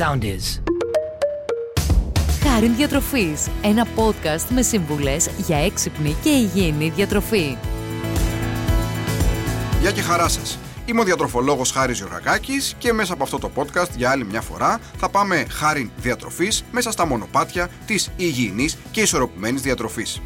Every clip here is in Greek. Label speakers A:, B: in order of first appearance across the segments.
A: sound is.
B: Χάριν Διατροφής, ένα podcast με σύμβουλες για έξυπνη και υγιεινή διατροφή.
C: Γεια και χαρά σας. Είμαι ο διατροφολόγος Χάρης Γιωργακάκης και μέσα από αυτό το podcast για άλλη μια φορά θα πάμε χάριν διατροφής μέσα στα μονοπάτια της υγιεινής και ισορροπημένης διατροφής.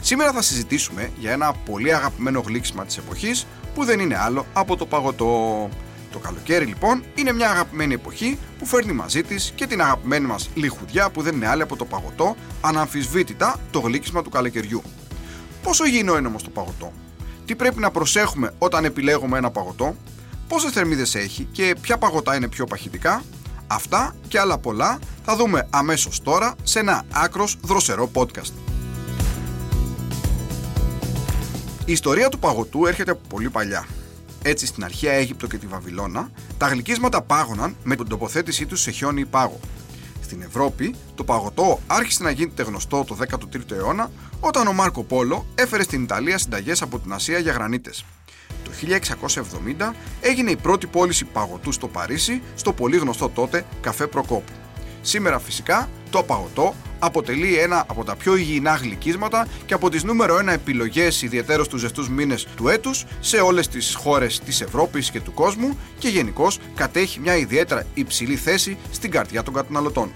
C: Σήμερα θα συζητήσουμε για ένα πολύ αγαπημένο γλύξιμα της εποχής που δεν είναι άλλο από το παγωτό. Το καλοκαίρι λοιπόν είναι μια αγαπημένη εποχή που φέρνει μαζί της και την αγαπημένη μας λιχουδιά που δεν είναι άλλη από το παγωτό, αναμφισβήτητα το γλύκισμα του καλοκαιριού. Πόσο υγιεινό είναι όμως το παγωτό, τι πρέπει να προσέχουμε όταν επιλέγουμε ένα παγωτό, πόσες θερμίδες έχει και ποια παγωτά είναι πιο παχυτικά, αυτά και άλλα πολλά θα δούμε αμέσως τώρα σε ένα άκρος δροσερό podcast. Η ιστορία του παγωτού έρχεται από πολύ παλιά. Έτσι, στην αρχαία Αίγυπτο και τη Βαβυλώνα, τα γλυκίσματα πάγωναν με την τοποθέτησή τους σε χιόνι ή πάγο. Στην Ευρώπη, το παγωτό άρχισε να γίνεται γνωστό το 13ο αιώνα όταν ο Μάρκο Πόλο έφερε στην Ιταλία συνταγές από την Ασία για γρανίτες. Το 1670 έγινε η πρώτη πώληση παγωτού στο Παρίσι, στο πολύ γνωστό τότε καφέ Προκόπου. Σήμερα φυσικά το παγωτό αποτελεί ένα από τα πιο υγιεινά γλυκίσματα και από τις νούμερο 1 επιλογές ιδιαίτερως τους ζεστούς μήνες του έτους σε όλες τις χώρες της Ευρώπης και του κόσμου και γενικώς κατέχει μια ιδιαίτερα υψηλή θέση στην καρδιά των καταναλωτών.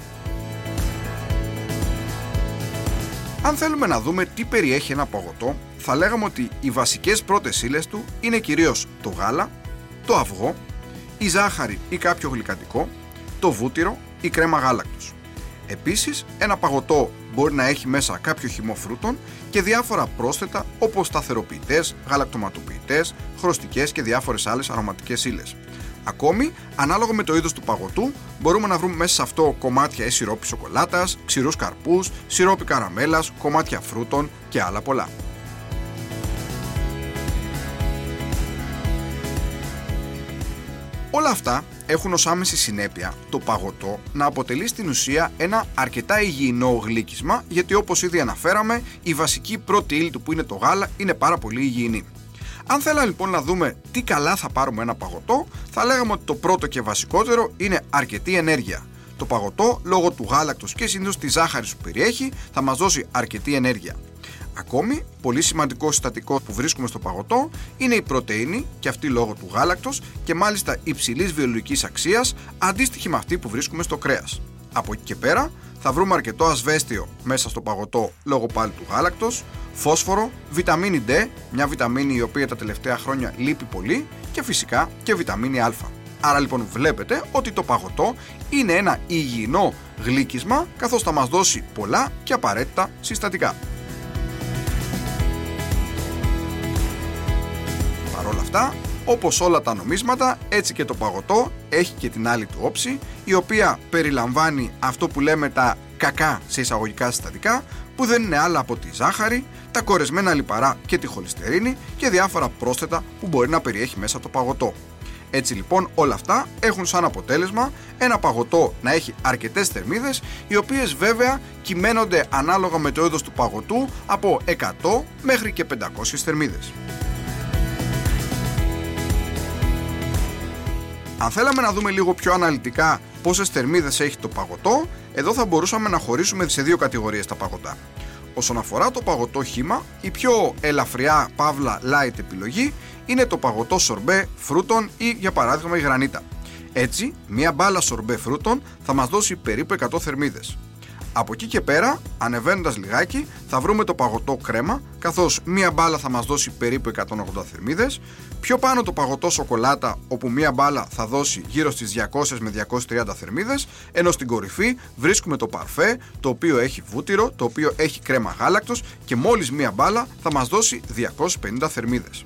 C: Αν θέλουμε να δούμε τι περιέχει ένα παγωτό, θα λέγαμε ότι οι βασικές πρώτες ύλες του είναι κυρίως το γάλα, το αυγό, η ζάχαρη ή κάποιο γλυκαντικό, το βούτυρο, η κρέμα γάλακτος. Επίσης, ένα παγωτό μπορεί να έχει μέσα κάποιο χυμό φρούτων και διάφορα πρόσθετα όπως σταθεροποιητές, γαλακτοματοποιητές, χρωστικές και διάφορες άλλες αρωματικές ύλες. Ακόμη, ανάλογα με το είδος του παγωτού, μπορούμε να βρούμε μέσα σε αυτό κομμάτια ή σιρόπι σοκολάτας, ξηρούς καρπούς, σιρόπι καραμέλας, κομμάτια φρούτων και άλλα πολλά. Όλα αυτά έχουν ως άμεση συνέπεια το παγωτό να αποτελεί στην ουσία ένα αρκετά υγιεινό γλύκισμα γιατί όπως ήδη αναφέραμε η βασική πρώτη ύλη του που είναι το γάλα είναι πάρα πολύ υγιεινή. Αν θέλαμε λοιπόν να δούμε τι καλά θα πάρουμε ένα παγωτό, θα λέγαμε ότι το πρώτο και βασικότερο είναι αρκετή ενέργεια. Το παγωτό, λόγω του γάλακτος και συνήθως της ζάχαρης που περιέχει, θα μας δώσει αρκετή ενέργεια. Ακόμη, πολύ σημαντικό συστατικό που βρίσκουμε στο παγωτό είναι η πρωτεΐνη και αυτή λόγω του γάλακτος και μάλιστα υψηλής βιολογικής αξίας αντίστοιχη με αυτή που βρίσκουμε στο κρέας. Από εκεί και πέρα θα βρούμε αρκετό ασβέστιο μέσα στο παγωτό λόγω πάλι του γάλακτος, φόσφορο, βιταμίνη D, μια βιταμίνη η οποία τα τελευταία χρόνια λείπει πολύ και φυσικά και βιταμίνη Α. Άρα λοιπόν βλέπετε ότι το παγωτό είναι ένα υγιεινό γλύκισμα καθώς θα μας δώσει πολλά και απαραίτητα συστατικά. Παρ' όλα αυτά, όπως όλα τα νομίσματα, έτσι και το παγωτό έχει και την άλλη του όψη, η οποία περιλαμβάνει αυτό που λέμε τα κακά σε εισαγωγικά συστατικά, που δεν είναι άλλα από τη ζάχαρη, τα κορεσμένα λιπαρά και τη χολυστερίνη και διάφορα πρόσθετα που μπορεί να περιέχει μέσα το παγωτό. Έτσι λοιπόν όλα αυτά έχουν σαν αποτέλεσμα ένα παγωτό να έχει αρκετές θερμίδες οι οποίες βέβαια κυμαίνονται ανάλογα με το είδος του παγωτού από 100 μέχρι και 500 θερμίδες. Αν θέλαμε να δούμε λίγο πιο αναλυτικά πόσες θερμίδες έχει το παγωτό, εδώ θα μπορούσαμε να χωρίσουμε σε δύο κατηγορίες τα παγωτά. Όσον αφορά το παγωτό χύμα, η πιο ελαφριά παύλα light επιλογή είναι το παγωτό σορμπέ φρούτων ή για παράδειγμα η γρανίτα. Έτσι, μία μπάλα σορμπέ φρούτων θα μας δώσει περίπου 100 θερμίδες. Από εκεί και πέρα, ανεβαίνοντας λιγάκι, θα βρούμε το παγωτό κρέμα, καθώς μία μπάλα θα μας δώσει περίπου 180 θερμίδες. Πιο πάνω το παγωτό σοκολάτα, όπου μία μπάλα θα δώσει γύρω στις 200 με 230 θερμίδες. Ενώ στην κορυφή βρίσκουμε το παρφέ, το οποίο έχει βούτυρο, το οποίο έχει κρέμα γάλακτος και μόλις μία μπάλα θα μας δώσει 250 θερμίδες.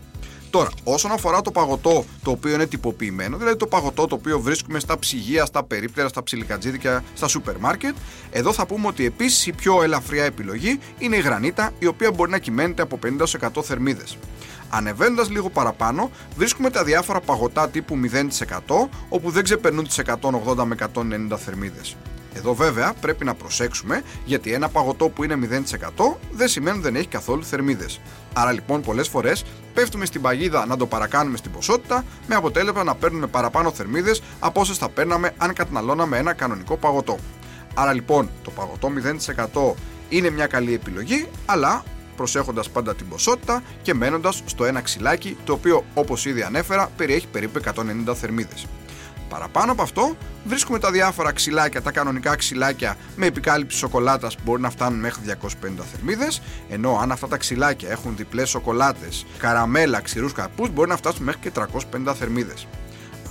C: Τώρα, όσον αφορά το παγωτό το οποίο είναι τυποποιημένο, δηλαδή το παγωτό το οποίο βρίσκουμε στα ψυγεία, στα περίπτερα, στα ψιλικατζίδικα, στα σούπερ μάρκετ, εδώ θα πούμε ότι επίσης η πιο ελαφριά επιλογή είναι η γρανίτα, η οποία μπορεί να κυμαίνεται από 50-100 θερμίδες. Ανεβαίνοντας λίγο παραπάνω, βρίσκουμε τα διάφορα παγωτά τύπου 0% όπου δεν ξεπερνούν τις 180 με 190 θερμίδες. Εδώ βέβαια πρέπει να προσέξουμε γιατί ένα παγωτό που είναι 0% δεν σημαίνει ότι δεν έχει καθόλου θερμίδες. Άρα λοιπόν πολλές φορές πέφτουμε στην παγίδα να το παρακάνουμε στην ποσότητα με αποτέλεσμα να παίρνουμε παραπάνω θερμίδες από όσες θα παίρναμε αν καταναλώναμε ένα κανονικό παγωτό. Άρα λοιπόν το παγωτό 0% είναι μια καλή επιλογή αλλά προσέχοντας πάντα την ποσότητα και μένοντας στο ένα ξυλάκι το οποίο όπως ήδη ανέφερα περιέχει περίπου 190 θερμίδες. Παραπάνω από αυτό, βρίσκουμε τα διάφορα ξυλάκια, τα κανονικά ξυλάκια με επικάλυψη σοκολάτας που μπορεί να φτάνουν μέχρι 250 θερμίδες, ενώ αν αυτά τα ξυλάκια έχουν διπλές σοκολάτες, καραμέλα, ξηρούς καρπούς, μπορεί να φτάσουν μέχρι και 350 θερμίδες.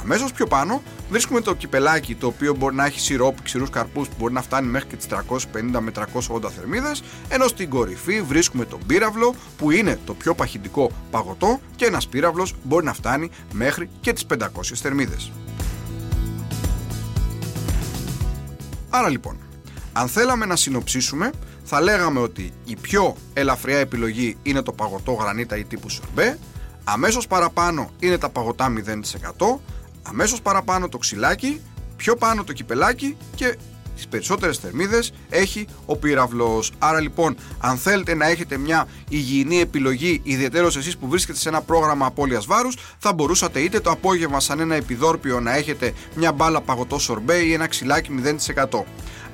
C: Αμέσως πιο πάνω βρίσκουμε το κυπελάκι το οποίο μπορεί να έχει σιρόπι, ξηρούς καρπούς που μπορεί να φτάνει μέχρι και τις 350 με 380 θερμίδες ενώ στην κορυφή βρίσκουμε τον πύραυλο που είναι το πιο παχυντικό παγωτό και ένας πύραυλος μπορεί να φτάνει μέχρι και τις 500 θερμίδες. Άρα λοιπόν, αν θέλαμε να συνοψίσουμε, θα λέγαμε ότι η πιο ελαφριά επιλογή είναι το παγωτό γρανίτα ή τύπου σορμπέ, αμέσως παραπάνω είναι τα παγωτά 0%, αμέσως παραπάνω το ξυλάκι, πιο πάνω το κυπελάκι και τις περισσότερες θερμίδες έχει ο πύραυλος. Άρα λοιπόν, αν θέλετε να έχετε μια υγιεινή επιλογή, ιδιαίτερως εσείς που βρίσκετε σε ένα πρόγραμμα απώλειας βάρους, θα μπορούσατε είτε το απόγευμα σαν ένα επιδόρπιο να έχετε μια μπάλα παγωτό σορμπέ ή ένα ξυλάκι 0%.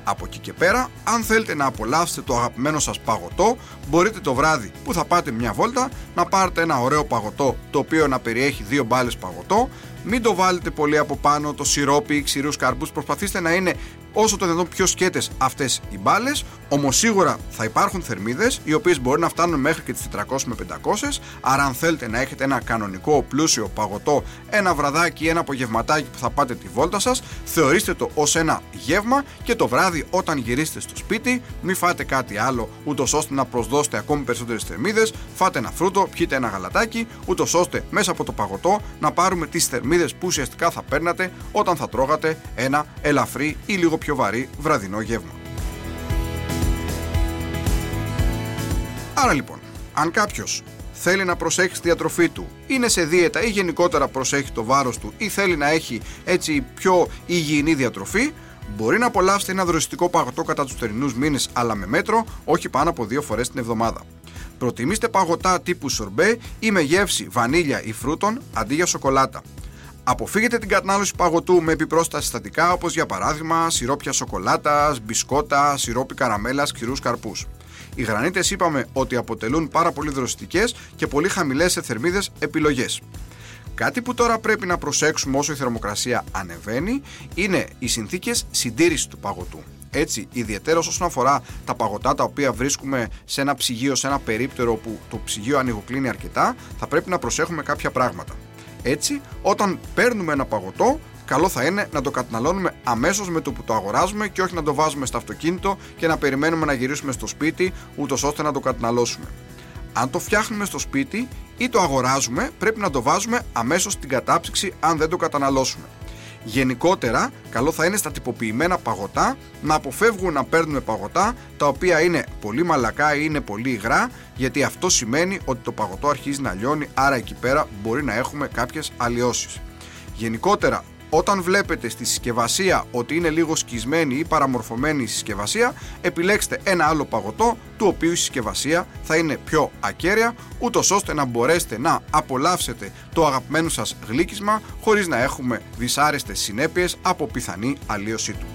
C: Από εκεί και πέρα, αν θέλετε να απολαύσετε το αγαπημένο σας παγωτό, μπορείτε το βράδυ που θα πάτε μια βόλτα να πάρετε ένα ωραίο παγωτό το οποίο να περιέχει δύο μπάλες παγωτό, μην το βάλετε πολύ από πάνω το σιρόπι ή ξηρούς καρπούς, προσπαθήστε να είναι όσο το δυνατόν πιο σκέτες αυτές οι μπάλες. Όμως σίγουρα θα υπάρχουν θερμίδες οι οποίες μπορεί να φτάνουν μέχρι και τις 400 με 500. Άρα, αν θέλετε να έχετε ένα κανονικό πλούσιο παγωτό, ένα βραδάκι ή ένα απογευματάκι που θα πάτε τη βόλτα σας, θεωρήστε το ως ένα γεύμα και το βράδυ όταν γυρίσετε στο σπίτι, μην φάτε κάτι άλλο ούτως ώστε να προσδώσετε ακόμη περισσότερες θερμίδες. Φάτε ένα φρούτο, πιείτε ένα γαλατάκι, ούτως ώστε μέσα από το παγωτό να πάρουμε τις θερμίδες που ουσιαστικά θα παίρνατε όταν θα τρώγατε ένα ελαφρύ ή λίγο πιο βαρύ βραδινό γεύμα. Άρα λοιπόν, αν κάποιος θέλει να προσέχει τη διατροφή του, είναι σε δίαιτα ή γενικότερα προσέχει το βάρος του ή θέλει να έχει έτσι πιο υγιεινή διατροφή, μπορεί να απολαύσετε ένα δροσιστικό παγωτό κατά τους θερινούς μήνες, αλλά με μέτρο, όχι πάνω από δύο φορές την εβδομάδα. Προτιμήστε παγωτά τύπου σορμπέ ή με γεύση βανίλια ή φρούτων αντί για σοκολάτα. Αποφύγετε την κατανάλωση παγωτού με επιπρόσθετα συστατικά όπως για παράδειγμα σιρόπια σοκολάτας, μπισκότα, σιρόπι καραμέλας, ξηρού καρπούς. Οι γρανίτες είπαμε ότι αποτελούν πάρα πολύ δροσιστικές και πολύ χαμηλές σε θερμίδες επιλογές. Κάτι που τώρα πρέπει να προσέξουμε όσο η θερμοκρασία ανεβαίνει είναι οι συνθήκες συντήρησης του παγωτού. Έτσι, ιδιαίτερα όσον αφορά τα παγωτά τα οποία βρίσκουμε σε ένα ψυγείο, σε ένα περίπτερο που το ψυγείο ανοιγοκλίνει αρκετά, θα πρέπει να προσέχουμε κάποια πράγματα. Έτσι, όταν παίρνουμε ένα παγωτό, καλό θα είναι να το καταναλώνουμε αμέσως με το που το αγοράζουμε και όχι να το βάζουμε στο αυτοκίνητο και να περιμένουμε να γυρίσουμε στο σπίτι, ούτως ώστε να το καταναλώσουμε. Αν το φτιάχνουμε στο σπίτι ή το αγοράζουμε, πρέπει να το βάζουμε αμέσως στην κατάψυξη αν δεν το καταναλώσουμε. Γενικότερα, καλό θα είναι στα τυποποιημένα παγωτά να αποφεύγουν να παίρνουμε παγωτά τα οποία είναι πολύ μαλακά ή είναι πολύ υγρά, γιατί αυτό σημαίνει ότι το παγωτό αρχίζει να λιώνει, άρα εκεί πέρα μπορεί να έχουμε κάποιες αλλοιώσεις. Γενικότερα, όταν βλέπετε στη συσκευασία ότι είναι λίγο σκισμένη ή παραμορφωμένη η συσκευασία, επιλέξτε ένα άλλο παγωτό του οποίου η συσκευασία θα είναι πιο ακέραια, ούτως ώστε να μπορέσετε να απολαύσετε το αγαπημένο σας γλύκισμα χωρίς να έχουμε δυσάρεστες συνέπειες από πιθανή αλλίωσή του.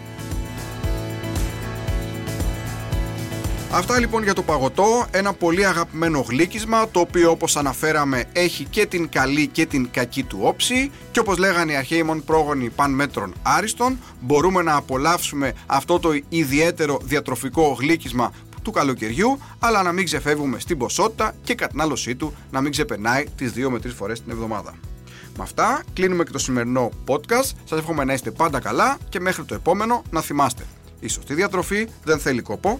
C: Αυτά λοιπόν για το παγωτό, ένα πολύ αγαπημένο γλύκισμα το οποίο όπως αναφέραμε έχει και την καλή και την κακή του όψη και όπως λέγανε οι αρχαίοι μόν πρόγονοι παν μέτρων άριστον μπορούμε να απολαύσουμε αυτό το ιδιαίτερο διατροφικό γλύκισμα του καλοκαιριού αλλά να μην ξεφεύγουμε στην ποσότητα και κατανάλωσή του να μην ξεπερνάει τις 2 με 3 φορές την εβδομάδα. Με αυτά κλείνουμε και το σημερινό podcast. Σας εύχομαι να είστε πάντα καλά και μέχρι το επόμενο να θυμάστε. Η σωστή διατροφή δεν θέλει κόπο,